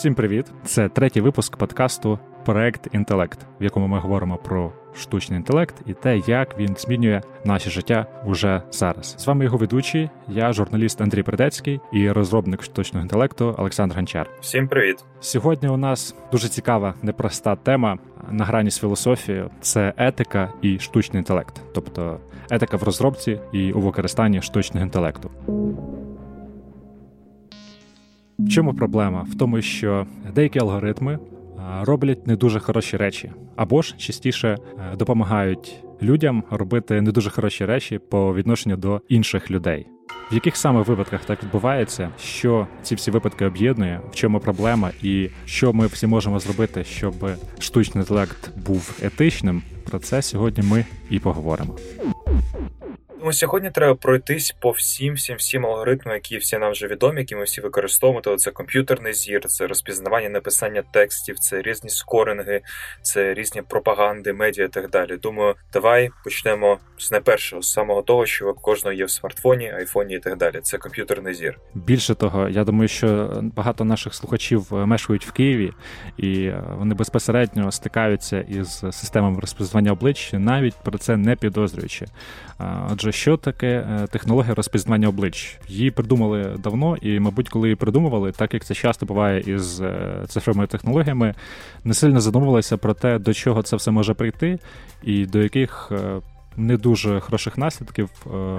Всім привіт! Це третій випуск подкасту Проект Інтелект, в якому ми говоримо про штучний інтелект і те, як він змінює наше життя уже зараз. З вами його ведучий, я журналіст Андрій Придецький і розробник штучного інтелекту Олександр Гончар. Всім привіт! Сьогодні у нас дуже цікава, непроста тема на грані з філософією: це етика і штучний інтелект, тобто етика в розробці і у використанні штучного інтелекту. В чому проблема? В тому, що деякі алгоритми роблять не дуже хороші речі, або ж частіше е, допомагають людям робити не дуже хороші речі по відношенню до інших людей. В яких саме випадках так відбувається, що ці всі випадки об'єднує, в чому проблема, і що ми всі можемо зробити, щоб штучний інтелект був етичним? Про це сьогодні ми і поговоримо. Тому сьогодні треба пройтись по всім всім всім алгоритмам, які всі нам вже відомі, які ми всі використовуємо. Тобто це комп'ютерний зір, це розпізнавання написання текстів, це різні скоринги, це різні пропаганди, медіа і так далі. Думаю, давай почнемо з найпершого, з самого того, що кожного є в смартфоні, айфоні і так далі. Це комп'ютерний зір. Більше того, я думаю, що багато наших слухачів е, мешкають в Києві, і е, вони безпосередньо стикаються із системами розпізнавання облич, навіть про це не підозрюючи. Отже. Отже, що таке е, технологія розпізнавання облич? Її придумали давно, і, мабуть, коли її придумували, так як це часто буває із е, цифровими технологіями, не сильно задумувалися про те, до чого це все може прийти, і до яких е, не дуже хороших наслідків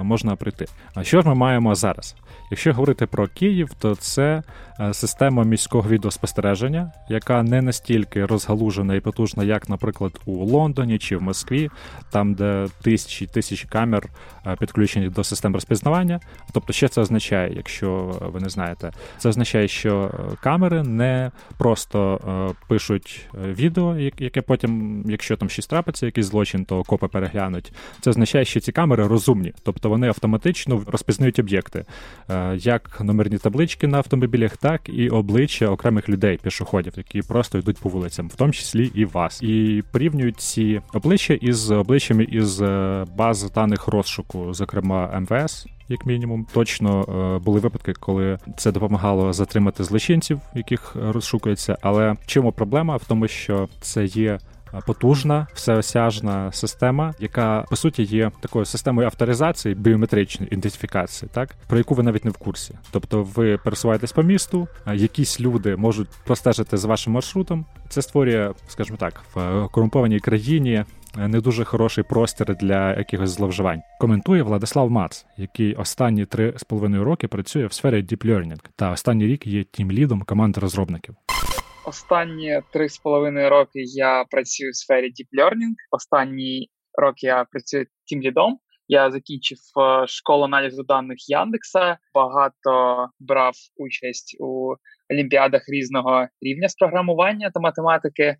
можна прийти. А що ж ми маємо зараз? Якщо говорити про Київ, то це Е, система міського відеоспостереження, яка не настільки розгалужена і потужна, як, наприклад, у Лондоні чи в Москві, там, де тисячі тисячі камер е, підключені до систем розпізнавання. Тобто, що це означає, якщо ви не знаєте, це означає, що е, камери не просто пишуть відео, яке потім, якщо там щось трапиться, якийсь злочин, то копи переглянуть. Це означає, що ці камери розумні, тобто вони автоматично розпізнають об'єкти, як номерні таблички на автомобілях так і обличчя окремих людей, пішоходів, які просто йдуть по вулицям, в тому числі і вас, і порівнюють ці обличчя із обличчями із е, баз даних розшуку, зокрема МВС. Як мінімум, точно е, були випадки, коли це допомагало затримати злочинців, яких розшукується. Але в чому проблема в тому, що це є потужна всеосяжна система, яка по суті є такою системою авторизації біометричної ідентифікації, так про яку ви навіть не в курсі. Тобто, ви пересуваєтесь по місту, якісь люди можуть простежити з вашим маршрутом. Це створює, скажімо так, в корумпованій країні. Не дуже хороший простір для якихось зловживань. Коментує Владислав Мац, який останні три з половиною роки працює в сфері Deep Learning, та останній рік є тім-лідом команди розробників. Останні три з половиною роки я працюю в сфері Deep Learning. Останні роки я працюю тімлідом. Я закінчив е, школу аналізу даних Яндекса. Багато брав участь у олімпіадах різного рівня з програмування та математики.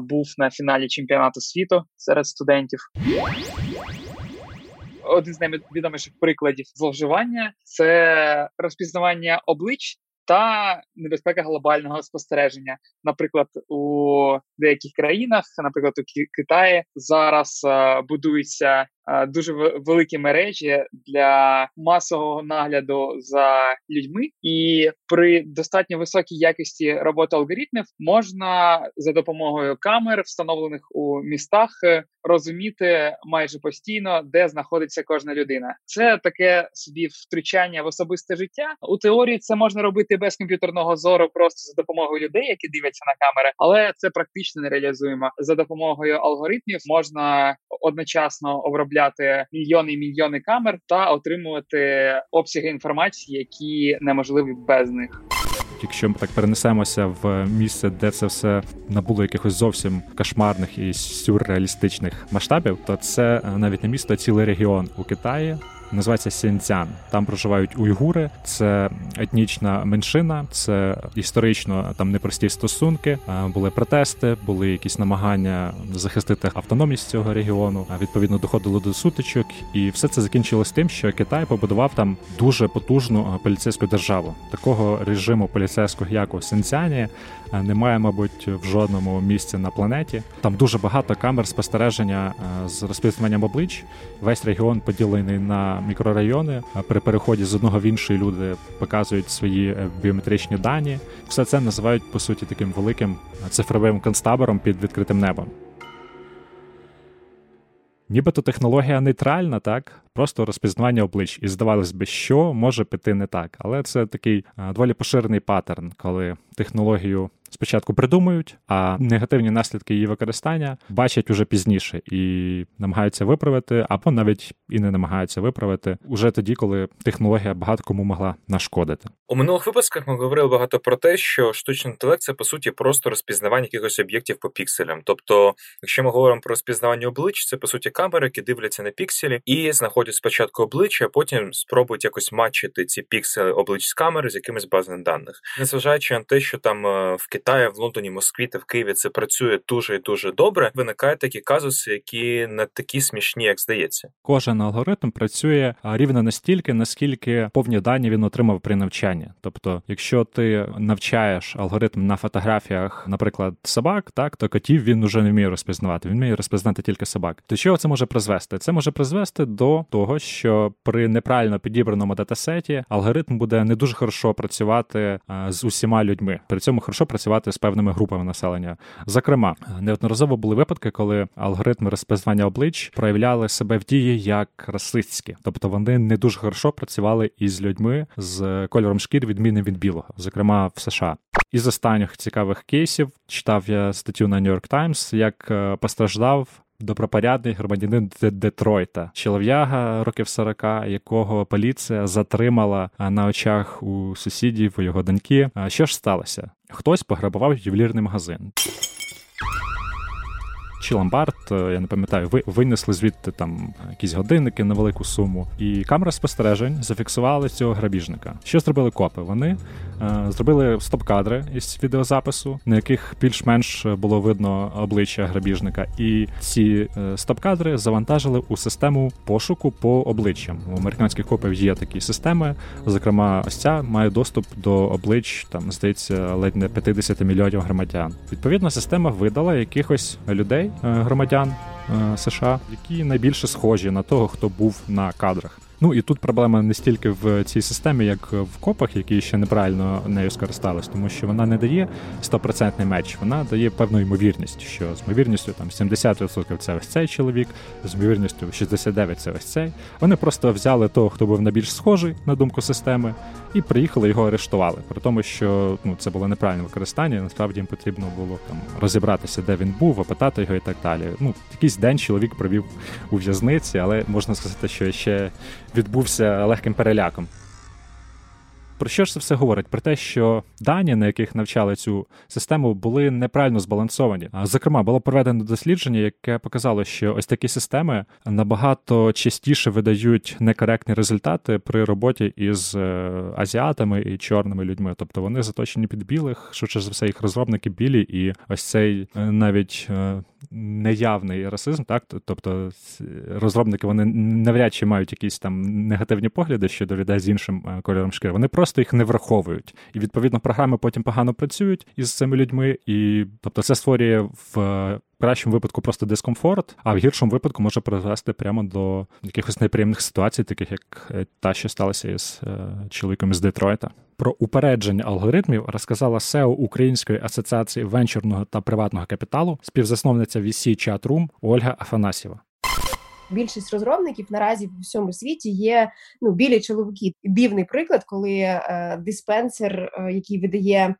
Був на фіналі чемпіонату світу серед студентів. Один з найвідоміших прикладів зловживання це розпізнавання облич та небезпека глобального спостереження. Наприклад, у деяких країнах, наприклад, у Китаї, зараз будується. Е, дуже великі мережі для масового нагляду за людьми, і при достатньо високій якості роботи алгоритмів можна за допомогою камер, встановлених у містах, е, розуміти майже постійно, де знаходиться кожна людина. Це таке собі втручання в особисте життя. У теорії це можна робити без комп'ютерного зору, просто за допомогою людей, які дивляться на камери, але це практично нереалізуємо. За допомогою алгоритмів можна одночасно обробляти обробляти мільйони і мільйони камер та отримувати обсяги інформації, які неможливі без них. Якщо ми так перенесемося в місце, де це все набуло якихось зовсім кошмарних і сюрреалістичних масштабів, то це е, навіть не місто, а цілий регіон у Китаї, називається Сінцян. Там проживають уйгури, це етнічна меншина, це історично там непрості стосунки. Були протести, були якісь намагання захистити автономність цього регіону. Відповідно, доходило до сутичок, і все це закінчилось тим, що Китай побудував там дуже потужну поліцейську державу. Такого режиму поліцейського, як у Синцяні, немає, мабуть, в жодному місці на планеті. Там дуже багато камер спостереження з розпізнаванням облич. Весь регіон поділений на мікрорайони. При переході з одного в інший люди показують свої біометричні дані. Все це називають по суті таким великим цифровим концтабором під відкритим небом. Нібито технологія нейтральна, так? Просто розпізнавання облич. І здавалось би, що може піти не так. Але це такий доволі поширений паттерн, коли технологію спочатку придумують, а негативні наслідки її використання бачать уже пізніше і намагаються виправити, або навіть і не намагаються виправити уже тоді, коли технологія багато кому могла нашкодити. У минулих випусках ми говорили багато про те, що штучний інтелект це по суті просто розпізнавання якихось об'єктів по пікселям. Тобто, якщо ми говоримо про розпізнавання облич, це по суті камери, які дивляться на пікселі і знаходять спочатку обличчя, а потім спробують якось матчити ці пікселі облич з камери з якимись базами даних, незважаючи на те, що там е, в Китаї, в Лондоні, Москві та в Києві це працює дуже і дуже добре. Виникають такі казуси, які не такі смішні, як здається. Кожен алгоритм працює рівно настільки, наскільки повні дані він отримав при навчанні. Тобто, якщо ти навчаєш алгоритм на фотографіях, наприклад, собак, так то котів він уже не вміє розпізнавати. Він вміє розпізнати тільки собак. До чого це може призвести? Це може призвести до того, що при неправильно підібраному датасеті алгоритм буде не дуже хорошо працювати з усіма людьми. При цьому хорошо працювати з певними групами населення. Зокрема, неодноразово були випадки, коли алгоритми розпізнавання облич проявляли себе в дії як расистські, тобто вони не дуже хорошо працювали із людьми з кольором шкір, відмінним від білого, зокрема в США. Із останніх цікавих кейсів читав я статтю на New York Times, як е, постраждав добропорядний громадянин Детройта, чолов'яга років 40, якого поліція затримала на очах у сусідів у його доньки. Що ж сталося? Хтось пограбував ювелірний магазин чи ломбард, е, я не пам'ятаю, винесли звідти там якісь годинники на велику суму. І камера спостережень зафіксували цього грабіжника. Що зробили копи? Вони е, зробили стоп-кадри із відеозапису, на яких більш-менш було видно обличчя грабіжника. І ці е, стоп-кадри завантажили у систему пошуку по обличчям. У американських копів є такі системи. Зокрема, ось ця має доступ до облич, там здається, ледь не 50 мільйонів громадян. Відповідна система видала якихось людей. Е, громадян е, США, які найбільше схожі на того, хто був на кадрах. Ну і тут проблема не стільки в цій системі, як в копах, які ще неправильно нею скористались, тому що вона не дає стопроцентний меч, вона дає певну ймовірність, що з ймовірністю там 70% це ось цей чоловік, з ймовірністю 69% це ось цей. Вони просто взяли того, хто був найбільш схожий на думку системи, і приїхали його арештували. При тому, що ну це було неправильне використання. Насправді їм потрібно було там розібратися, де він був, опитати його і так далі. Ну, якийсь день чоловік провів у в'язниці, але можна сказати, що ще відбувся легким переляком. Про що ж це все говорить? Про те, що дані, на яких навчали цю систему, були неправильно збалансовані. Зокрема, було проведено дослідження, яке показало, що ось такі системи набагато частіше видають некоректні результати при роботі із е, азіатами і чорними людьми. Тобто вони заточені під білих, що за все їх розробники білі, і ось цей е, навіть е, неявний расизм, так тобто розробники вони навряд чи мають якісь там негативні погляди щодо людей з іншим кольором шкіри. Вони просто їх не враховують. І відповідно програми потім погано працюють із цими людьми, і тобто це створює в. Кращому випадку просто дискомфорт, а в гіршому випадку може призвести прямо до якихось неприємних ситуацій, таких як е, та, що сталася із е, чоловіком із Детройта. Про упередження алгоритмів розказала SEO Української асоціації венчурного та приватного капіталу, співзасновниця VC Chatroom Ольга Афанасьєва більшість розробників наразі в всьому світі є ну білі чоловіки. Дивний приклад, коли е, диспенсер, е, який видає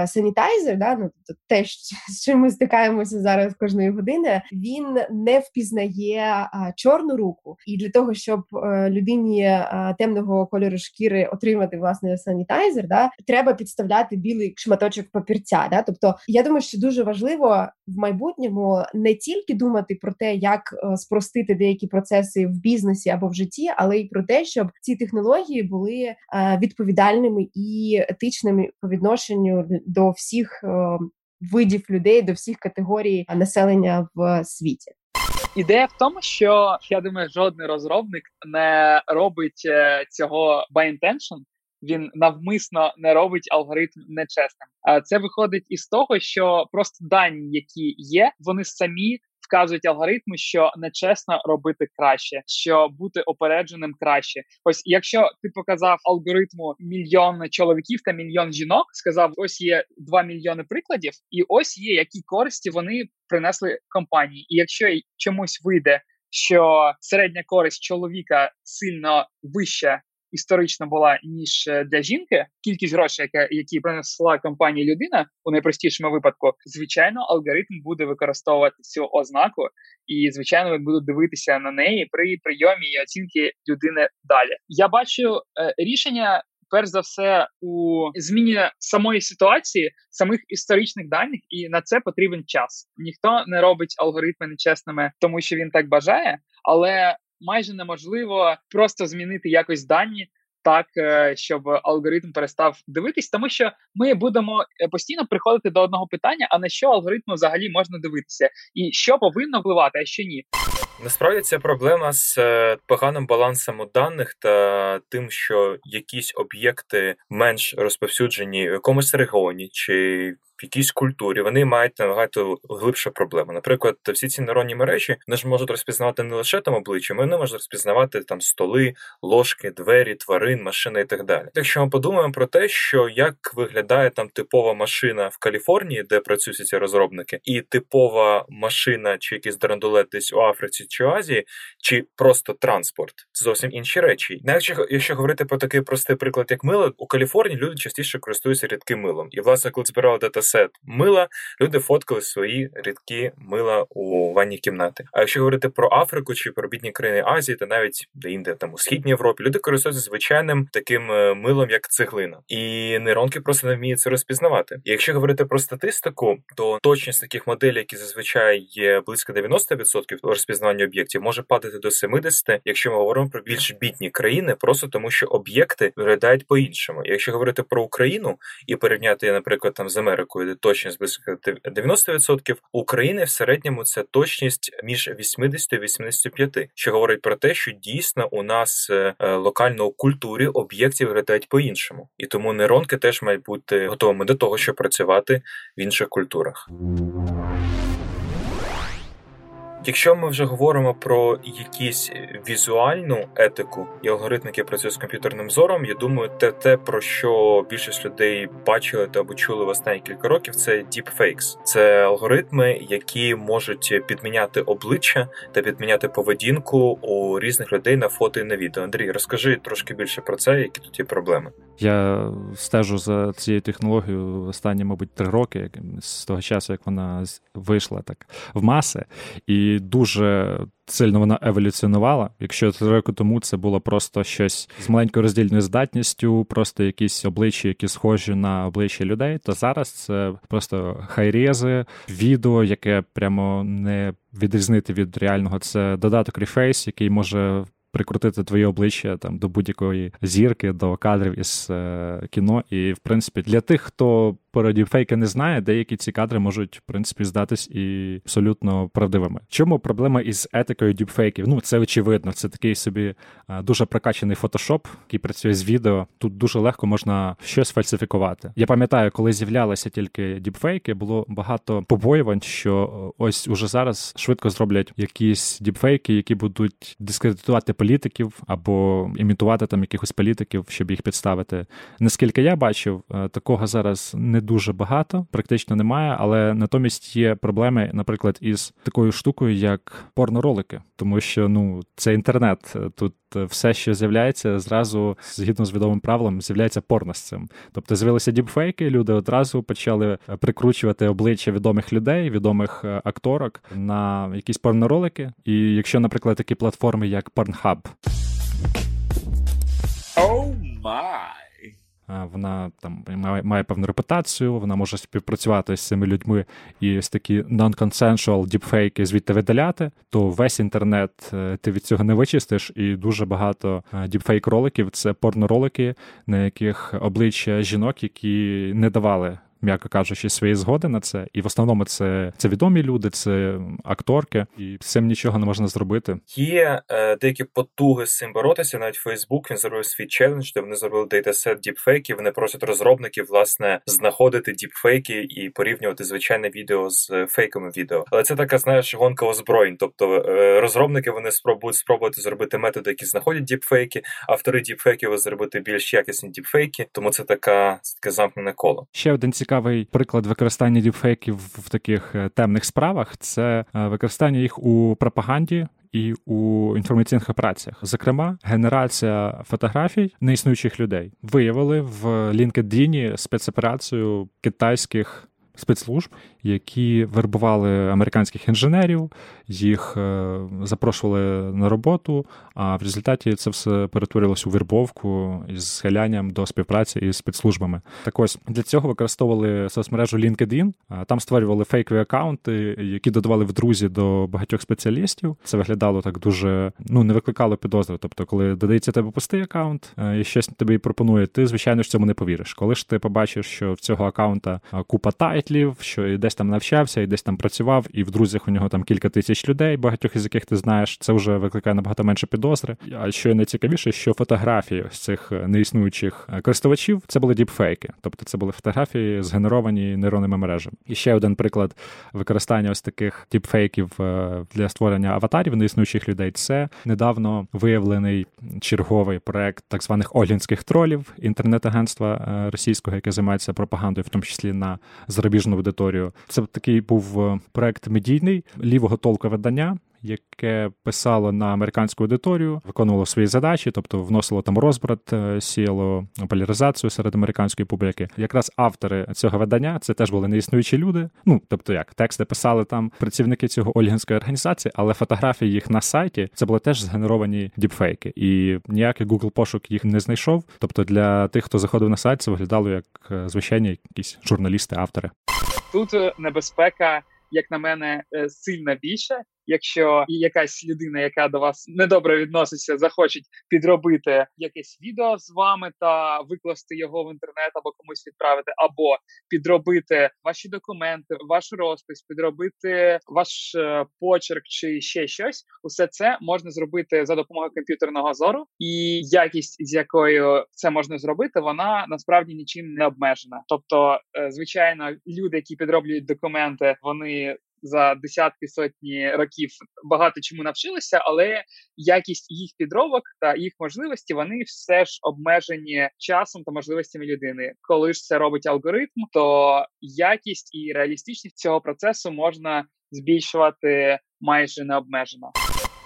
е, санітайзер, да ну тобто те, з чим ми стикаємося зараз кожної години, він не впізнає е, чорну руку, і для того, щоб е, людині е, темного кольору шкіри отримати власне санітайзер, да треба підставляти білий шматочок папірця. Да? Тобто, я думаю, що дуже важливо в майбутньому не тільки думати про те, як спростити деякі деякі процеси в бізнесі або в житті, але й про те, щоб ці технології були е, відповідальними і етичними по відношенню до всіх е, видів людей, до всіх категорій населення в світі. Ідея в тому, що я думаю, жодний розробник не робить е, цього by intention, він навмисно не робить алгоритм нечесним. А це виходить із того, що просто дані, які є, вони самі вказують алгоритми, що нечесно робити краще, що бути опередженим краще. Ось якщо ти показав алгоритму мільйон чоловіків та мільйон жінок, сказав: ось є 2 мільйони прикладів, і ось є які користі вони принесли компанії. І якщо чомусь вийде, що середня користь чоловіка сильно вища історично була ніж е, для жінки. Кількість грошей, яка які принесла компанія людина у найпростішому випадку, звичайно, алгоритм буде використовувати цю ознаку, і звичайно, ви будуть дивитися на неї при прийомі і оцінки людини далі. Я бачу е, рішення. Перш за все, у зміні самої ситуації, самих історичних даних, і на це потрібен час. Ніхто не робить алгоритми нечесними, тому що він так бажає, але майже неможливо просто змінити якось дані. Так, е, щоб алгоритм перестав дивитись, тому що ми будемо е, постійно приходити до одного питання: а на що алгоритму взагалі можна дивитися, і що повинно впливати, а що ні. Насправді ця проблема з е, поганим балансом у даних та тим, що якісь об'єкти менш розповсюджені в якомусь регіоні чи якійсь культурі вони мають набагато глибшу проблему. Наприклад, всі ці нейронні мережі вони ж можуть розпізнавати не лише там обличчя, вони можуть розпізнавати там столи, ложки, двері, тварин, машини і так далі. Якщо ми подумаємо про те, що як виглядає там типова машина в Каліфорнії, де працюють ці розробники, і типова машина чи якийсь драндулет десь у Африці чи Азії, чи просто транспорт, це зовсім інші речі. Навіть якщо говорити про такий простий приклад, як мило, у Каліфорнії люди частіше користуються рідким милом, і власне, коли збирали дата сет мила, люди фоткали свої рідкі мила у ванній кімнати. А якщо говорити про Африку чи про бідні країни Азії, та навіть де інде там у східній Європі, люди користуються звичайним таким е, милом, як цеглина, і нейронки просто не вміють це розпізнавати. І якщо говорити про статистику, то точність таких моделей, які зазвичай є близько 90% розпізнавання об'єктів, може падати до 70%, якщо ми говоримо про більш бідні країни, просто тому що об'єкти виглядають по-іншому. Якщо говорити про Україну і порівняти, наприклад, там з Америкою якої точність близько 90%, України в середньому це точність між 80 і 85, що говорить про те, що дійсно у нас е, е, локально у культурі об'єктів виглядають по-іншому, і тому нейронки теж мають бути готовими до того, щоб працювати в інших культурах. Якщо ми вже говоримо про якісь візуальну етику і алгоритм, який працює з комп'ютерним зором, я думаю, те, те про що більшість людей бачили та або чули в останні кілька років, це deepfakes. Це алгоритми, які можуть підміняти обличчя та підміняти поведінку у різних людей на фото і на відео. Андрій, розкажи трошки більше про це, які тут є проблеми. Я стежу за цією технологією останні, мабуть, три роки, з того часу, як вона вийшла так в маси, і дуже сильно вона еволюціонувала. Якщо три роки тому це було просто щось з маленькою роздільною здатністю, просто якісь обличчя, які схожі на обличчя людей, то зараз це просто хайрези, відео, яке прямо не відрізнити від реального. Це додаток Reface, який може прикрутити твоє обличчя там до будь-якої зірки, до кадрів із е, кіно. І, в принципі, для тих, хто про діпфейки не знає, деякі ці кадри можуть, в принципі, здатись і абсолютно правдивими. Чому проблема із етикою діпфейків? Ну, це очевидно. Це такий собі е, дуже прокачаний фотошоп, який працює з відео. Тут дуже легко можна щось фальсифікувати. Я пам'ятаю, коли з'являлися тільки діпфейки, було багато побоювань, що е, ось уже зараз швидко зроблять якісь діпфейки, які будуть дискредитувати політиків або імітувати там якихось політиків, щоб їх підставити. Наскільки я бачив, е, такого зараз не дуже багато, практично немає, але натомість є проблеми, наприклад, із такою штукою, як порноролики, тому що ну це інтернет. Тут все, що з'являється, зразу згідно з відомим правилом, з'являється порно з цим. Тобто з'явилися діпфейки, люди одразу почали прикручувати обличчя відомих людей, відомих е, акторок на якісь порноролики. І якщо, наприклад, такі платформи, як Pornhub, Oh my! Вона там має, має певну репутацію, вона може співпрацювати з цими людьми і з такі non-consensual діпфейки звідти видаляти, то весь інтернет е, ти від цього не вичистиш, і дуже багато е, діпфейк-роликів це порноролики, на яких обличчя жінок, які не давали м'яко кажучи, свої згоди на це. І в основному це це відомі люди, це акторки, і з цим нічого не можна зробити. Є е, деякі потуги з цим боротися. Навіть Фейсбук він зробив свій челендж, де вони зробили дейтасет діпфейків. Вони просять розробників власне знаходити діпфейки і порівнювати звичайне відео з фейковим відео. Але це така, знаєш, гонка озброєнь. Тобто е, розробники вони спробують спробувати зробити методи, які знаходять діпфейки, автори діпфейків зробити більш якісні діпфейки. Тому це така таке замкнене коло. Ще один цікавий приклад використання діпфейків в таких е, темних справах це е, використання їх у пропаганді. І у інформаційних операціях, зокрема, генерація фотографій неіснуючих людей виявили в LinkedIn спецоперацію китайських спецслужб, які вербували американських інженерів, їх е, запрошували на роботу. А в результаті це все перетворилось у вербовку із схилянням до співпраці із спецслужбами. Так ось для цього використовували соцмережу LinkedIn, там створювали фейкові акаунти, які додавали в друзі до багатьох спеціалістів. Це виглядало так дуже ну не викликало підозри. Тобто, коли додається тебе пустий акаунт е, і щось тобі пропонує, ти звичайно ж цьому не повіриш. Коли ж ти побачиш, що в цього акаунта купа тайтлів, що і десь там навчався, і десь там працював, і в друзях у нього там кілька тисяч людей, багатьох із яких ти знаєш, це вже викликає набагато менше підозри. А що найцікавіше, що фотографії з цих е, неіснуючих е, користувачів це були діпфейки, тобто це були фотографії, згенеровані нейронними мережами. І ще один приклад використання ось таких діпфейків е, для створення аватарів неіснуючих людей. Це недавно виявлений черговий проект так званих олінських тролів інтернет-агентства російського, яке займається пропагандою, в тому числі на зарубіжну аудиторію. Це такий був е, проект медійний лівого толка видання. Яке писало на американську аудиторію, виконувало свої задачі, тобто вносило там розбрат, е, сіяло поляризацію серед американської публіки. Якраз автори цього видання це теж були неіснуючі люди. Ну тобто, як тексти писали там працівники цього ольгінської організації, але фотографії їх на сайті це були теж згенеровані діпфейки, і ніякий Google пошук їх не знайшов. Тобто для тих, хто заходив на сайт, це виглядало як е, звичайні якісь журналісти, автори. Тут е, небезпека, як на мене, сильно більше, якщо якась людина, яка до вас недобре відноситься, захоче підробити якесь відео з вами та викласти його в інтернет або комусь відправити, або підробити ваші документи, ваш розпис, підробити ваш е, почерк чи ще щось, усе це можна зробити за допомогою комп'ютерного зору, і якість, з якою це можна зробити, вона насправді нічим не обмежена. Тобто, е, звичайно, люди, які підроблюють документи, вони за десятки сотні років багато чому навчилися, але якість їх підробок та їх можливості вони все ж обмежені часом та можливостями людини. Коли ж це робить алгоритм, то якість і реалістичність цього процесу можна збільшувати майже необмежено.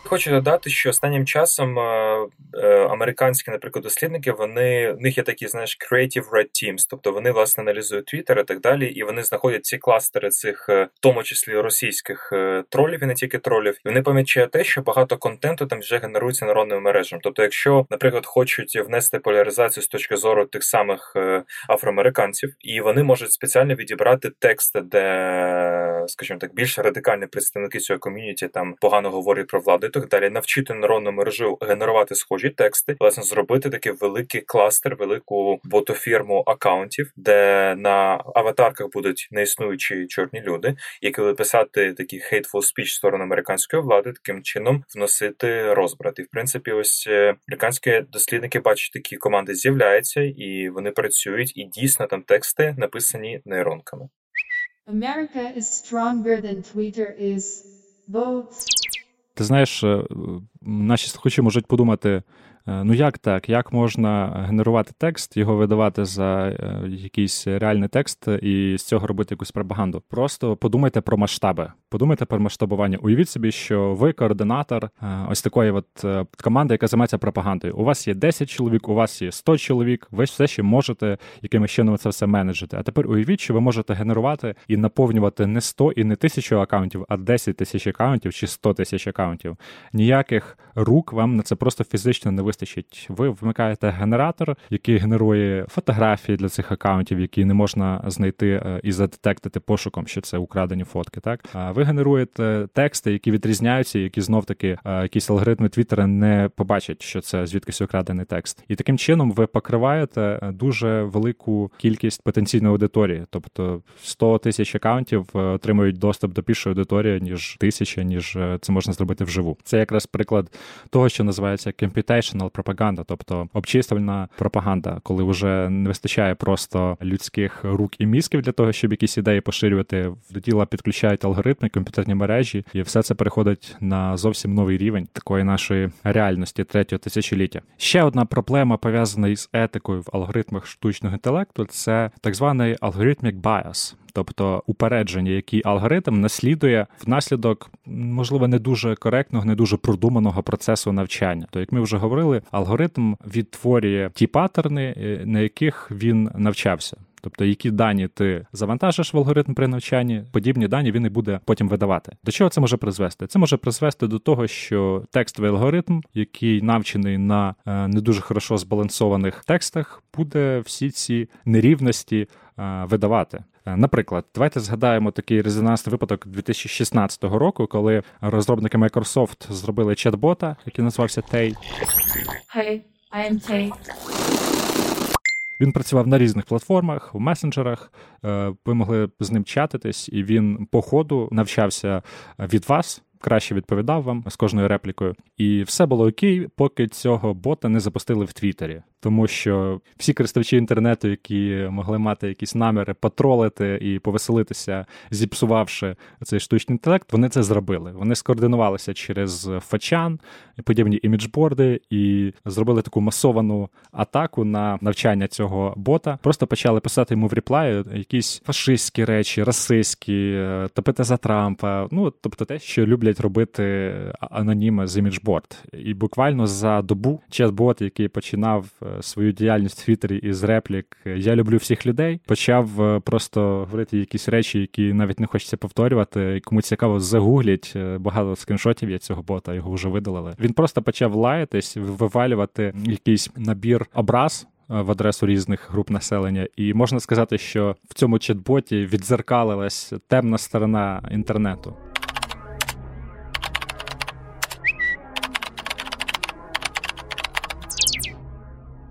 Хочу додати, що останнім часом е, е, американські, наприклад, дослідники, вони в них є такі, знаєш, creative red teams, тобто вони власне аналізують Twitter і так далі, і вони знаходять ці кластери цих, е, в тому числі російських тролів і не тільки тролів. І вони помічають те, що багато контенту там вже генерується народними мережами. Тобто, якщо, наприклад, хочуть внести поляризацію з точки зору тих самих афроамериканців, і вони можуть спеціально відібрати тексти, де, скажімо так, більш радикальні представники цього ком'юніті там погано говорять про владу так далі, навчити нейронну мережу генерувати схожі тексти, власне, зробити такий великий кластер, велику ботофірму акаунтів, де на аватарках будуть неіснуючі чорні люди, які будуть писати такі hateful speech в сторону американської влади, таким чином вносити розбрат. І в принципі, ось е, американські дослідники бачать, такі команди з'являються, і вони працюють, і дійсно там тексти написані нейронками. America is stronger than Twitter is. Votes. Ти знаєш, е, наші слухачі можуть подумати, Е, ну як так? Як можна генерувати текст, його видавати за е, якийсь реальний текст і з цього робити якусь пропаганду? Просто подумайте про масштаби, подумайте про масштабування. Уявіть собі, що ви координатор е, ось такої от команди, яка займається пропагандою. У вас є 10 чоловік, у вас є 100 чоловік. Ви все ще можете якимось чином це все менеджити. А тепер уявіть, що ви можете генерувати і наповнювати не 100 і не тисячу акаунтів, а 10 тисяч акаунтів чи 100 тисяч акаунтів. Ніяких рук вам на це просто фізично не вистачить вистачить. Ви вмикаєте генератор, який генерує фотографії для цих акаунтів, які не можна знайти е, і задетектити пошуком, що це украдені фотки. Так ви генеруєте тексти, які відрізняються, які знов таки якісь алгоритми Твіттера не побачать, що це звідкись украдений текст, і таким чином ви покриваєте дуже велику кількість потенційної аудиторії, тобто 100 тисяч акаунтів отримують доступ до більшої аудиторії ніж тисяча, ніж це можна зробити вживу. Це якраз приклад того, що називається computational пропаганда, тобто обчислювальна пропаганда, коли вже не вистачає просто людських рук і мізків для того, щоб якісь ідеї поширювати. До діла підключають алгоритми, комп'ютерні мережі, і все це переходить на зовсім новий рівень такої нашої реальності третього тисячоліття. Ще одна проблема пов'язана із етикою в алгоритмах штучного інтелекту це так званий алгоритмік bias тобто упередження, який алгоритм наслідує внаслідок, можливо, не дуже коректного, не дуже продуманого процесу навчання. То, як ми вже говорили, алгоритм відтворює ті паттерни, е, на яких він навчався. Тобто, які дані ти завантажиш в алгоритм при навчанні, подібні дані він і буде потім видавати. До чого це може призвести? Це може призвести до того, що текстовий алгоритм, який навчений на е, не дуже хорошо збалансованих текстах, буде всі ці нерівності е, видавати. Е, наприклад, давайте згадаємо такий резонансний випадок 2016 року, коли розробники Microsoft зробили чат-бота, який називався Tay. Hey, I am Tay. Він працював на різних платформах, в месенджерах. Е, ви могли з ним чатитись, і він по ходу навчався від вас краще відповідав вам з кожною реплікою. І все було окей, поки цього бота не запустили в Твіттері. Тому що всі користувачі інтернету, які могли мати якісь наміри потролити і повеселитися, зіпсувавши цей штучний інтелект, вони це зробили. Вони скоординувалися через фачан, подібні іміджборди, і зробили таку масовану атаку на навчання цього бота. Просто почали писати йому в реплаї якісь фашистські речі, расистські, е, топити за Трампа. Ну тобто, те, що люблять робити аноніми з іміджборд. І буквально за добу чат-бот, який починав свою діяльність в Твіттері із реплік Я люблю всіх людей, почав е, просто говорити якісь речі, які навіть не хочеться повторювати. Кому цікаво, загуглять е, багато скріншотів є цього бота, його вже видалили. Він просто почав лаятись, вивалювати якийсь набір образ. В адресу різних груп населення, і можна сказати, що в цьому чат-боті відзеркалилась темна сторона інтернету.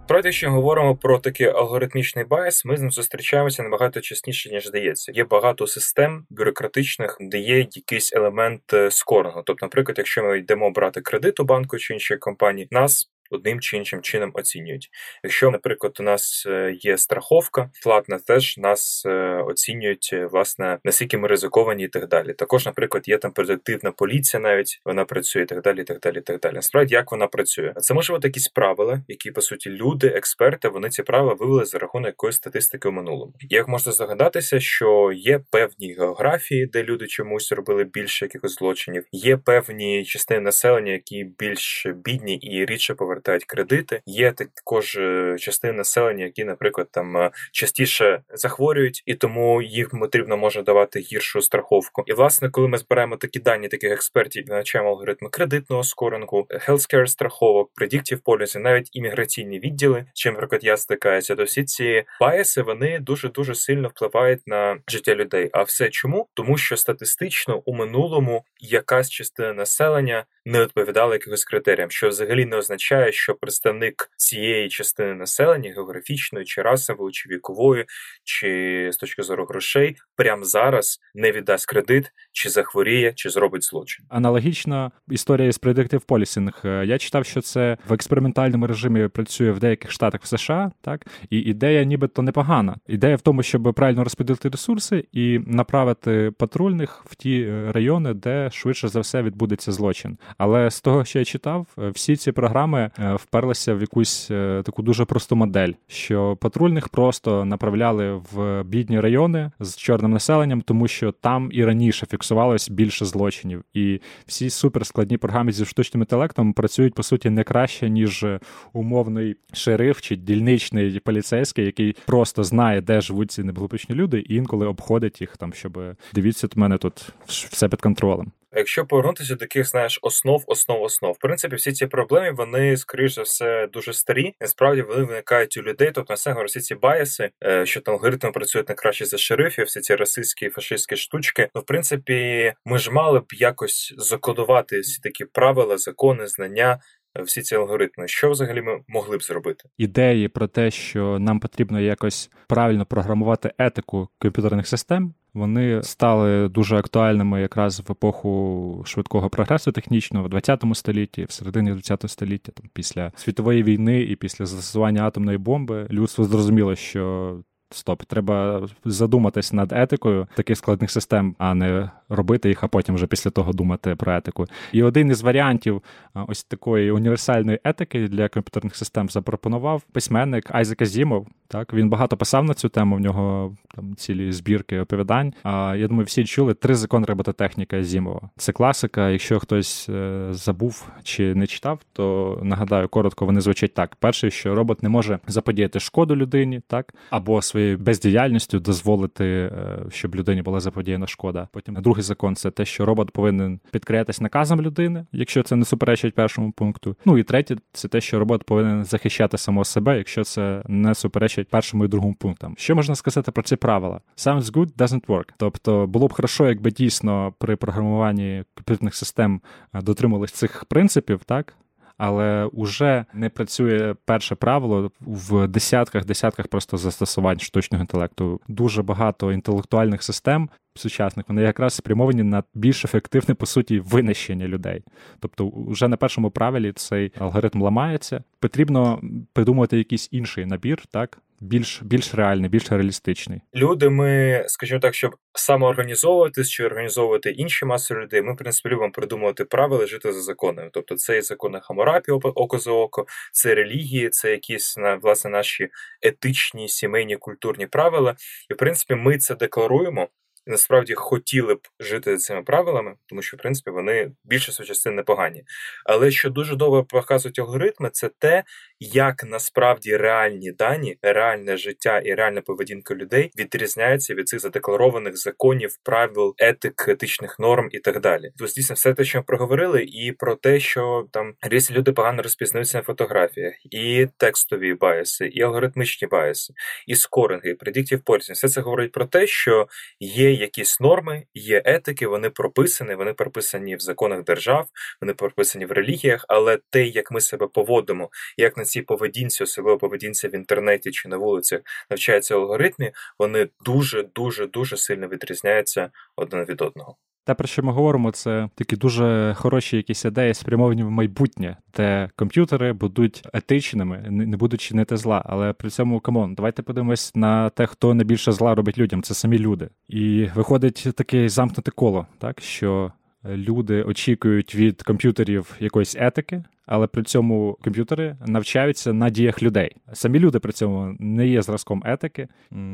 Справді, що говоримо про такий алгоритмічний bias, ми з ним зустрічаємося набагато частіше, ніж здається. Є багато систем бюрократичних, де є якийсь елемент е, скорингу. Тобто, наприклад, якщо ми йдемо брати кредит у банку чи іншої компанії, нас одним чи іншим чином оцінюють. Якщо, наприклад, у нас е, є страховка, платна теж нас е, оцінюють е, власне наскільки ми ризиковані і так далі. Також, наприклад, є там предиктивна поліція, навіть вона працює і так далі. і так далі, і так далі. Насправді, як вона працює? Це може бути якісь правила, які по суті люди, експерти, вони ці правила вивели за рахунок якоїсь статистики в минулому. Як можна здогадатися, що є певні географії, де люди чомусь робили більше якихось злочинів, є певні частини населення, які більш бідні і рідше повертаються повертають кредити. Є також е, частини населення, які, наприклад, там е, частіше захворюють, і тому їх потрібно може давати гіршу страховку. І власне, коли ми збираємо такі дані таких експертів і алгоритми кредитного скоринку, healthcare страховок, predictive policy, навіть імміграційні відділи, чим наприклад я стикаюся, то всі ці байси вони дуже дуже сильно впливають на життя людей. А все чому? Тому що статистично у минулому якась частина населення не відповідала якихось критеріям, що взагалі не означає, що представник цієї частини населення, географічної, чи расової, чи вікової, чи з точки зору грошей, прямо зараз не віддасть кредит, чи захворіє, чи зробить злочин. Аналогічна історія з Predictive Policing. Я читав, що це в експериментальному режимі працює в деяких штатах в США, так і ідея, нібито непогана. Ідея в тому, щоб правильно розподілити ресурси і направити патрульних в ті е, райони, де швидше за все відбудеться злочин. Але з того, що я читав, е, всі ці програми вперлися в якусь е, таку дуже просту модель, що патрульних просто направляли в бідні райони з чорним населенням, тому що там і раніше фіксувалось більше злочинів, і всі суперскладні програми зі штучним інтелектом працюють по суті не краще ніж умовний шериф чи дільничний поліцейський, який просто знає, де живуть ці неблагополучні люди, і інколи обходить їх там, щоб дивіться, у мене тут все під контролем. Якщо повернутися до таких, знаєш, основ, основ, основ, в принципі, всі ці проблеми, вони, скоріш за все, дуже старі. Насправді вони виникають у людей, тобто на себе всі ці баяси, е, що там алгоритми працюють не краще за шерифів, всі ці расистські і фашистські штучки. Ну, в принципі, ми ж мали б якось закодувати всі такі правила, закони, знання всі ці алгоритми. Що взагалі ми могли б зробити? Ідеї про те, що нам потрібно якось правильно програмувати етику комп'ютерних систем. Вони стали дуже актуальними якраз в епоху швидкого прогресу технічного в 20 столітті, в середині 20 століття, там після світової війни і після застосування атомної бомби, людство зрозуміло, що Стоп, треба задуматись над етикою таких складних систем, а не робити їх, а потім вже після того думати про етику. І один із варіантів ось такої універсальної етики для комп'ютерних систем запропонував письменник Айзек Азімов. Так, він багато писав на цю тему. В нього там цілі збірки оповідань. А я думаю, всі чули три закони робототехніки Азімова. Це класика. Якщо хтось е, забув чи не читав, то нагадаю коротко, вони звучать так: перше, що робот не може заподіяти шкоду людині, так або своєю бездіяльністю дозволити, е, щоб людині була заподіяна шкода. Потім другий закон це те, що робот повинен підкорятись наказам людини, якщо це не суперечить першому пункту. Ну і третє, це те, що робот повинен захищати самого себе, якщо це не суперечить першому і другому пунктам. Що можна сказати про ці правила? Sounds good, doesn't work. Тобто було б хорошо, якби дійсно при програмуванні комп'ютерних систем е, дотримувались цих принципів, так але вже не працює перше правило в десятках, десятках просто застосувань штучного інтелекту. Дуже багато інтелектуальних систем сучасних вони якраз спрямовані на більш ефективне по суті винищення людей. Тобто, вже на першому правилі цей алгоритм ламається. Потрібно придумати якийсь інший набір, так більш більш реальний, більш реалістичний. Люди, ми, скажімо так, щоб самоорганізовуватись чи організовувати інші маси людей, ми в принципі любимо придумувати правила жити за законами. Тобто, це і закони Хамурапі, око за око, це релігії, це якісь на власне наші етичні, сімейні, культурні правила. І в принципі, ми це декларуємо насправді хотіли б жити цими правилами, тому що в принципі вони більшість частин непогані. Але що дуже довго показують алгоритми, це те, як насправді реальні дані, реальне життя і реальна поведінка людей відрізняється від цих задекларованих законів, правил, етик, етичних норм і так далі. Тобто, дійсно, все те, що ми проговорили, і про те, що там різні люди погано розпізнаються на фотографіях, і текстові байси, і алгоритмічні байси, і скоринги, і предіктів пользі. Все це говорить про те, що є якісь норми, є етики, вони прописані, вони прописані в законах держав, вони прописані в релігіях, але те, як ми себе поводимо, як на цій поведінці, особливо поведінці в інтернеті чи на вулицях, навчаються алгоритми, вони дуже дуже дуже сильно відрізняються один від одного. Те, про що ми говоримо, це такі дуже хороші якісь ідеї, спрямовані в майбутнє, де комп'ютери будуть етичними, не будуть чинити зла. Але при цьому come on, давайте подивимось на те, хто найбільше зла робить людям. Це самі люди. І виходить таке замкнуте коло, так що люди очікують від комп'ютерів якоїсь етики, але при цьому комп'ютери навчаються на діях людей. Самі люди при цьому не є зразком етики.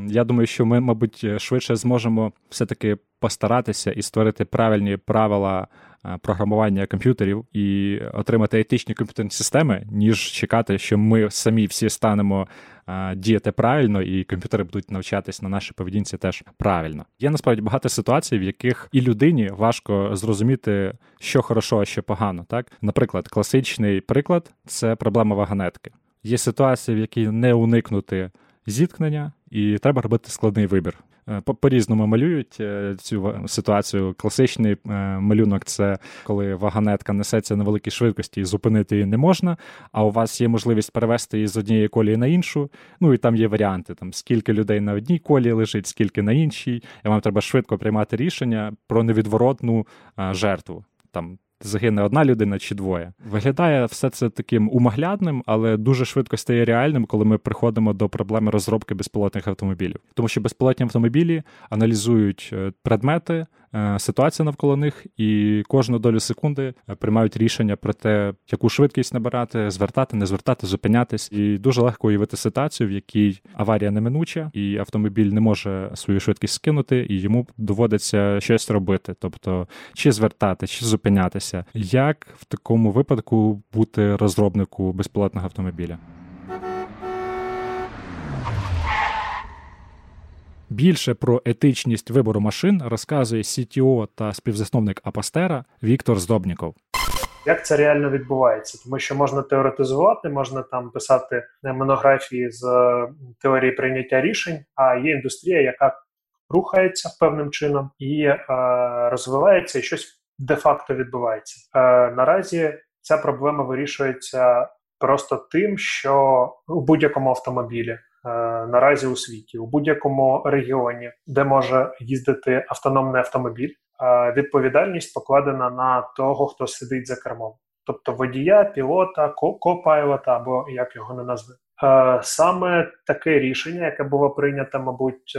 Я думаю, що ми, мабуть, швидше зможемо все-таки постаратися і створити правильні правила Е, програмування комп'ютерів і отримати етичні комп'ютерні системи, ніж чекати, що ми самі всі станемо е, діяти правильно, і комп'ютери будуть навчатись на нашій поведінці теж правильно. Є насправді багато ситуацій, в яких і людині важко зрозуміти, що хорошо, а що погано. Так, наприклад, класичний приклад це проблема вагонетки. Є ситуації, в якій не уникнути зіткнення, і треба робити складний вибір. Е, по-різному малюють е, цю ситуацію. Класичний е, малюнок це коли вагонетка несеться на великій швидкості і зупинити її не можна. А у вас є можливість перевести її з однієї колії на іншу. Ну і там є варіанти: там скільки людей на одній колії лежить, скільки на іншій. І вам треба швидко приймати рішення про невідворотну жертву. Там загине одна людина чи двоє. Виглядає все це таким умаглядним, але дуже швидко стає реальним, коли ми приходимо до проблеми розробки безпілотних автомобілів, тому що безпілотні автомобілі аналізують е, предмети. Е, ситуація навколо них, і кожну долю секунди е, приймають рішення про те, яку швидкість набирати, звертати, не звертати, зупинятись. І дуже легко уявити ситуацію, в якій аварія неминуча, і автомобіль не може свою швидкість скинути, і йому доводиться щось робити, тобто чи звертати, чи зупинятися. Як в такому випадку бути розробнику безпілотного автомобіля? Більше про етичність вибору машин розказує CTO та співзасновник Апастера Віктор Здобніков. Як це реально відбувається? Тому що можна теоретизувати, можна там писати монографії з теорії прийняття рішень, а є індустрія, яка рухається певним чином і е, розвивається, і щось де-факто відбувається. Е, Наразі ця проблема вирішується просто тим, що у будь-якому автомобілі. Е, наразі у світі у будь-якому регіоні, де може їздити автономний автомобіль, е, відповідальність покладена на того, хто сидить за кермом, тобто водія, пілота, копайлота або як його не назви. Е, саме таке рішення, яке було прийнято, мабуть,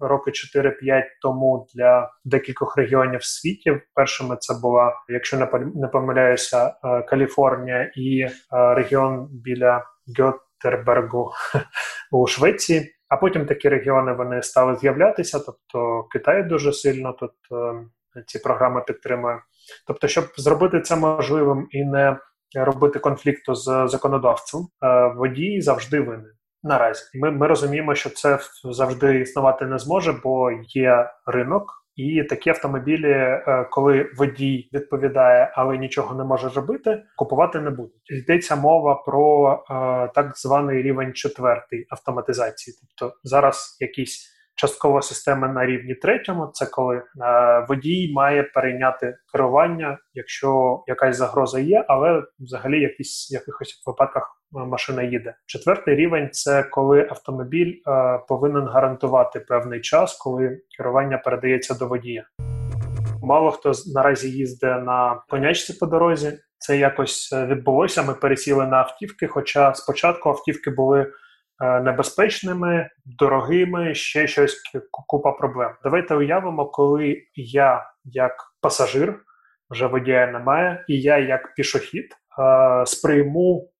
роки 4-5 тому для декількох регіонів в світі. Першими це була, якщо не помиляюся, Каліфорнія і регіон біля Гьотербергу у Швеції. А потім такі регіони вони стали з'являтися. Тобто Китай дуже сильно тут ці програми підтримує. Тобто, щоб зробити це можливим і не робити конфлікту з законодавцем, е, водій завжди винен. Наразі ми ми розуміємо, що це завжди існувати не зможе, бо є ринок, і такі автомобілі, е, коли водій відповідає, але нічого не може робити, купувати не будуть. Йдеться мова про е, так званий рівень четвертий автоматизації. Тобто зараз якісь часткова система на рівні третьому. Це коли е, водій має перейняти керування, якщо якась загроза є, але взагалі якісь якихось випадках машина їде. Четвертий рівень це коли автомобіль е, повинен гарантувати певний час, коли керування передається до водія. Мало хто наразі їздить на конячці по дорозі. Це якось е, відбулося. Ми пересіли на автівки. Хоча спочатку автівки були Е, небезпечними, дорогими, ще щось купа проблем. Давайте уявимо, коли я як пасажир вже водія немає, і я як пішохід сприйму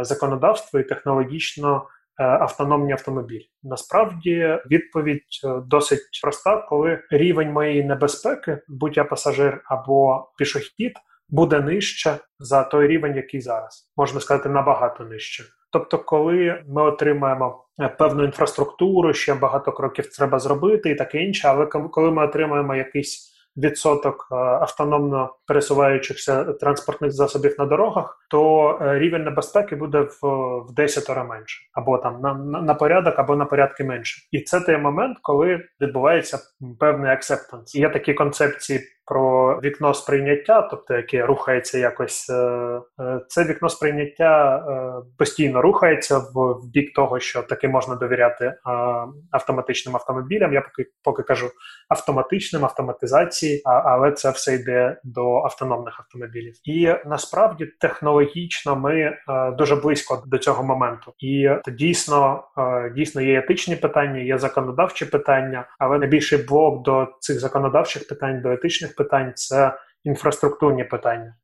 законодавство і технологічно. Автономні автомобілі насправді відповідь досить проста, коли рівень моєї небезпеки, будь я пасажир або пішохід, буде нижче за той рівень, який зараз можна сказати, набагато нижче. Тобто, коли ми отримаємо е, певну інфраструктуру, ще багато кроків треба зробити, і таке інше. Але коли ми отримаємо якийсь відсоток е, автономно пересуваючихся транспортних засобів на дорогах, то е, рівень небезпеки буде в в десятеро менше, або там на, на на, порядок, або на порядки менше. І це той момент, коли відбувається певний акцептанс. Є такі концепції про вікно сприйняття, тобто яке рухається якось, е, е, це вікно сприйняття е, постійно рухається в, бік того, що таки можна довіряти автоматичним автомобілям. Я поки поки кажу автоматичним автоматизації, але це все йде до автономних автомобілів. І насправді технологічно ми дуже близько до цього моменту, і дійсно дійсно є етичні питання, є законодавчі питання, але найбільший блок до цих законодавчих питань, до етичних питань це інфраструктурні питання.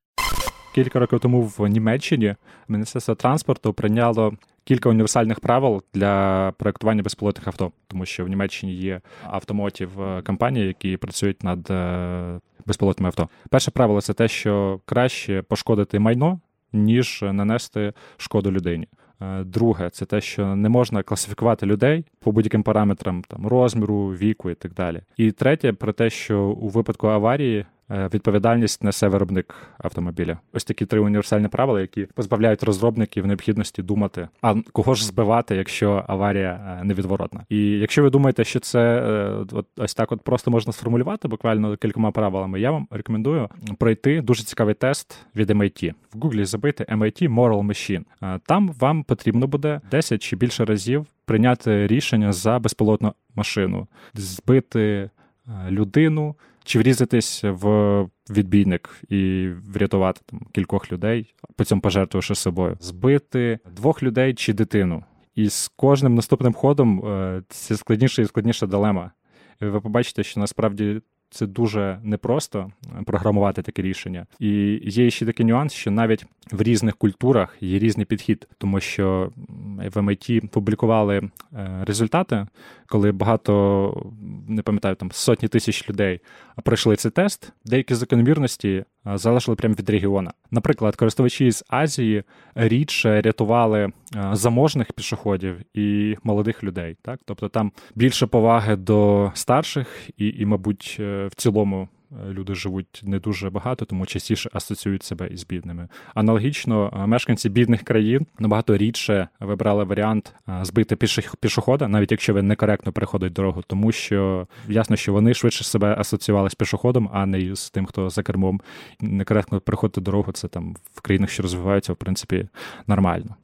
Кілька років тому в Німеччині Міністерство транспорту прийняло кілька універсальних правил для проектування безпілотних авто, тому що в Німеччині є автомотів е, компанії, які працюють над е, безпілотними авто. Перше правило це те, що краще пошкодити майно, ніж нанести шкоду людині. Е, друге, це те, що не можна класифікувати людей по будь-яким параметрам там розміру, віку і так далі. І третє, про те, що у випадку аварії відповідальність несе виробник автомобіля. Ось такі три універсальні правила, які позбавляють розробників необхідності думати, а кого ж збивати, якщо аварія е, невідворотна. І якщо ви думаєте, що це е, от ось так, от просто можна сформулювати буквально кількома правилами, я вам рекомендую пройти дуже цікавий тест від MIT. В Гуглі забити MIT Moral Machine. Там вам потрібно буде 10 чи більше разів прийняти рішення за безпілотну машину, збити людину чи врізатись в відбійник і врятувати там кількох людей, по цьому пожертвувавши собою, збити двох людей чи дитину. І з кожним наступним ходом е, це складніша і складніша дилема. Ви побачите, що насправді це дуже непросто е, програмувати таке рішення. І є ще такий нюанс, що навіть в різних культурах є різний підхід, тому що в MIT публікували е, результати коли багато не пам'ятаю там сотні тисяч людей пройшли цей тест, деякі закономірності залежали прямо від регіона. Наприклад, користувачі з Азії рідше рятували заможних пішоходів і молодих людей. Так, тобто там більше поваги до старших, і, і мабуть, е, в цілому Е, люди живуть не дуже багато, тому частіше асоціюють себе із бідними. Аналогічно, е, мешканці бідних країн набагато рідше вибрали варіант е, збити пішохода, навіть якщо він некоректно переходить дорогу, тому що ясно, що вони швидше себе асоціювали з пішоходом, а не з тим, хто за кермом некоректно переходити дорогу. Це там в країнах, що розвиваються, в принципі, нормально.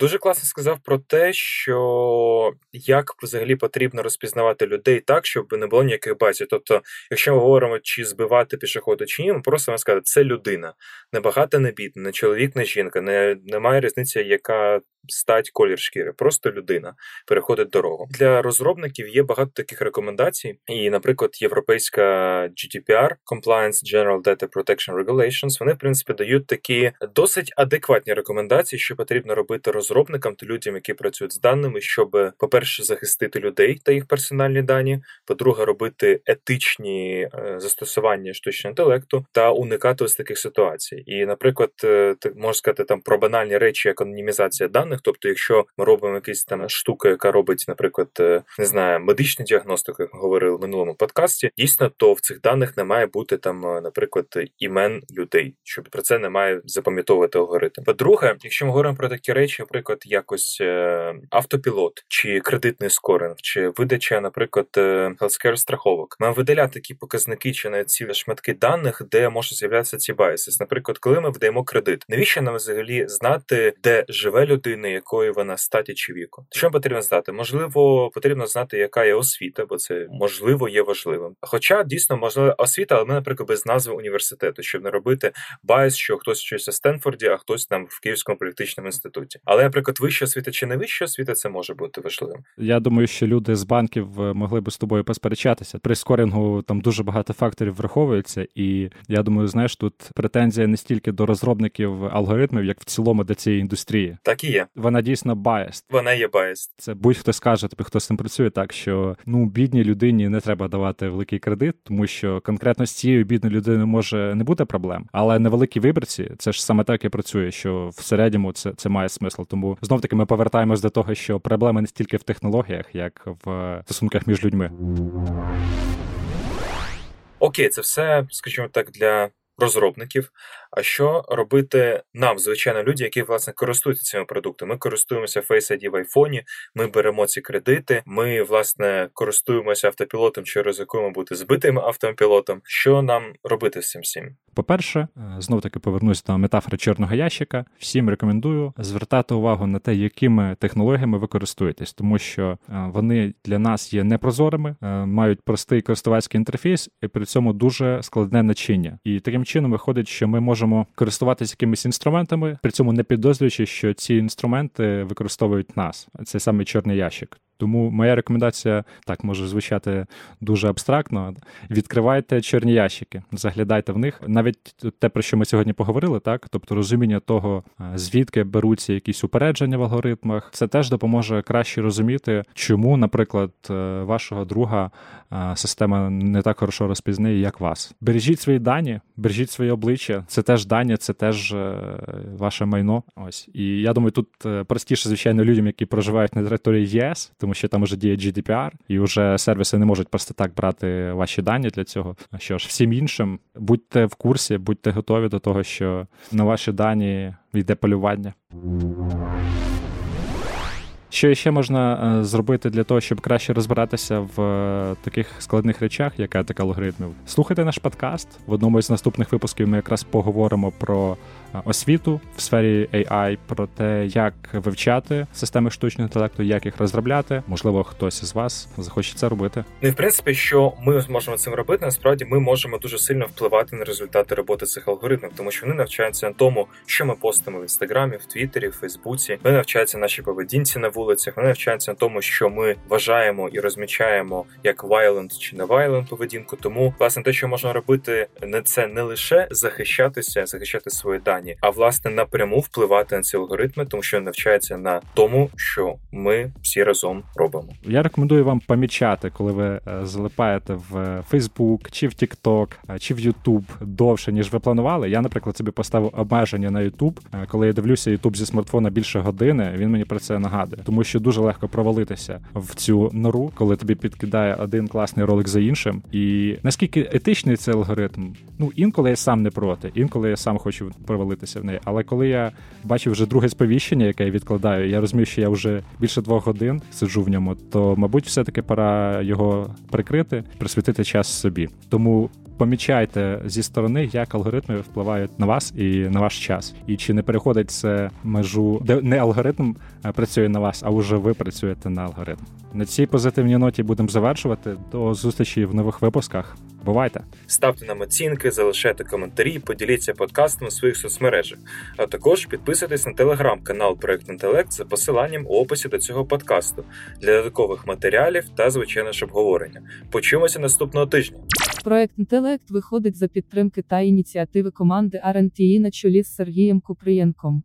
Дуже класно сказав про те, що як взагалі потрібно розпізнавати людей так, щоб не було ніяких базів. Тобто, якщо ми говоримо, чи збивати пішохода чи ні, ми просто сказати, це людина, не багата, не бідна, не чоловік, не жінка, не немає різниці, яка стать колір шкіри, просто людина переходить дорогу. Для розробників є багато таких рекомендацій, і, наприклад, європейська GDPR Compliance General Data Protection Regulations, вони в принципі дають такі досить адекватні рекомендації, що потрібно робити розробникам та людям, які працюють з даними, щоб, по-перше, захистити людей та їх персональні дані, по-друге, робити етичні е, застосування штучного інтелекту та уникати ось таких ситуацій. І, наприклад, е, можна сказати там про банальні речі, як анонімізація даних даних. Тобто, якщо ми робимо якісь там штука, яка робить, наприклад, е, не знаю, медичну діагностику, як ми говорили в минулому подкасті, дійсно, то в цих даних не має бути там, е, наприклад, імен людей, щоб про це не має запам'ятовувати алгоритм. По-друге, якщо ми говоримо про такі речі, наприклад, якось е, автопілот чи кредитний скоринг, чи видача, наприклад, healthcare страховок, ми видаляти такі показники чи на ці шматки даних, де можуть з'являтися ці байси. Наприклад, коли ми вдаємо кредит, навіщо нам взагалі знати, де живе людина? Людини, якої вона статі чи віку. Що потрібно знати? Можливо, потрібно знати, яка є освіта, бо це можливо є важливим. Хоча дійсно можливо освіта, але ми, наприклад, без назви університету, щоб не робити bias, що хтось вчився в Стенфорді, а хтось там в Київському політехнічному інституті. Але, наприклад, вища освіта чи не вища освіта, це може бути важливим. Я думаю, що люди з банків е, могли би з тобою посперечатися. При скорінгу там дуже багато факторів враховується, і я думаю, знаєш, тут претензія не стільки до розробників алгоритмів, як в цілому до цієї індустрії. Так і є вона дійсно biased. Вона є biased. Це будь-хто скаже тобі, хто з цим працює, так що ну бідній людині не треба давати великий кредит, тому що конкретно з цією бідною людиною може не бути проблем. Але на великій вибірці, це ж саме так і працює, що в середньому це це має смисл. Тому знов таки ми повертаємось до того, що проблема не стільки в технологіях, як в стосунках між людьми. Окей, це все, скажімо так, для розробників. А що робити нам, звичайно, люди, які власне користуються цими продуктами? Ми користуємося Face ID в айфоні, ми беремо ці кредити, ми власне користуємося автопілотом чи ризикуємо бути збитим автопілотом. Що нам робити з цим всім? По-перше, е, знов таки повернусь до метафори чорного ящика. Всім рекомендую звертати увагу на те, якими технологіями ви користуєтесь, тому що е, вони для нас є непрозорими, е, мають простий користувацький інтерфейс і при цьому дуже складне начиння. І таким чином виходить, що ми можемо користуватися якимись інструментами, при цьому не підозрюючи, що ці інструменти використовують нас. Це саме чорний ящик. Тому моя рекомендація так може звучати дуже абстрактно. Відкривайте чорні ящики, заглядайте в них. Навіть те, про що ми сьогодні поговорили, так тобто розуміння того, звідки беруться якісь упередження в алгоритмах, це теж допоможе краще розуміти, чому, наприклад, е, вашого друга система не так хорошо розпізнає, як вас. Бережіть свої дані, бережіть своє обличчя. Це теж дані, це теж е, ваше майно. Ось і я думаю, тут е, простіше, звичайно, людям, які проживають на території ЄС тому що там вже діє GDPR, і вже сервіси не можуть просто так брати ваші дані для цього. А що ж, всім іншим, будьте в курсі, будьте готові до того, що на ваші дані йде полювання. Що ще можна е, зробити для того, щоб краще розбиратися в е, таких складних речах, як етика алгоритмів? Слухайте наш подкаст. В одному із наступних випусків ми якраз поговоримо про освіту в сфері AI, про те, як вивчати системи штучного інтелекту, як їх розробляти. Можливо, хтось із вас захоче це робити. Ну і в принципі, що ми зможемо цим робити, насправді ми можемо дуже сильно впливати на результати роботи цих алгоритмів, тому що вони навчаються на тому, що ми постимо в інстаграмі, в Твіттері, в Фейсбуці. Вони навчаються нашій поведінці на вулицях, вони навчаються на тому, що ми вважаємо і розмічаємо як violent чи не violent поведінку. Тому власне те, що можна робити, не це не лише захищатися, захищати свої дані, а власне напряму впливати на ці алгоритми, тому що навчається на тому, що ми всі разом робимо. Я рекомендую вам помічати, коли ви е, залипаєте в Facebook, чи в TikTok, е, чи в YouTube довше ніж ви планували. Я, наприклад, собі поставив обмеження на YouTube. Е, коли я дивлюся YouTube зі смартфона більше години, він мені про це нагадує, тому що дуже легко провалитися в цю нору, коли тобі підкидає один класний ролик за іншим. І наскільки етичний цей алгоритм? Ну інколи я сам не проти, інколи я сам хочу провалитися в неї. Але коли я бачу вже друге сповіщення, яке я відкладаю, я розумію, що я вже більше двох годин сиджу в ньому, то мабуть, все-таки пора його прикрити, присвятити час собі. Тому помічайте зі сторони, як алгоритми впливають на вас і на ваш час, і чи не переходить це межу, де не алгоритм працює на вас, а вже ви працюєте на алгоритм. На цій позитивній ноті будемо завершувати. До зустрічі в нових випусках. Бувайте! Ставте нам оцінки, залишайте коментарі, поділіться подкастом у своїх соцмережах. А також підписуйтесь на телеграм-канал Проект Інтелект за посиланням у описі до цього подкасту для додаткових матеріалів та звичайно ж обговорення. Почуємося наступного тижня. Проект інтелект виходить за підтримки та ініціативи команди RNTI на чолі з Сергієм Купрієнком.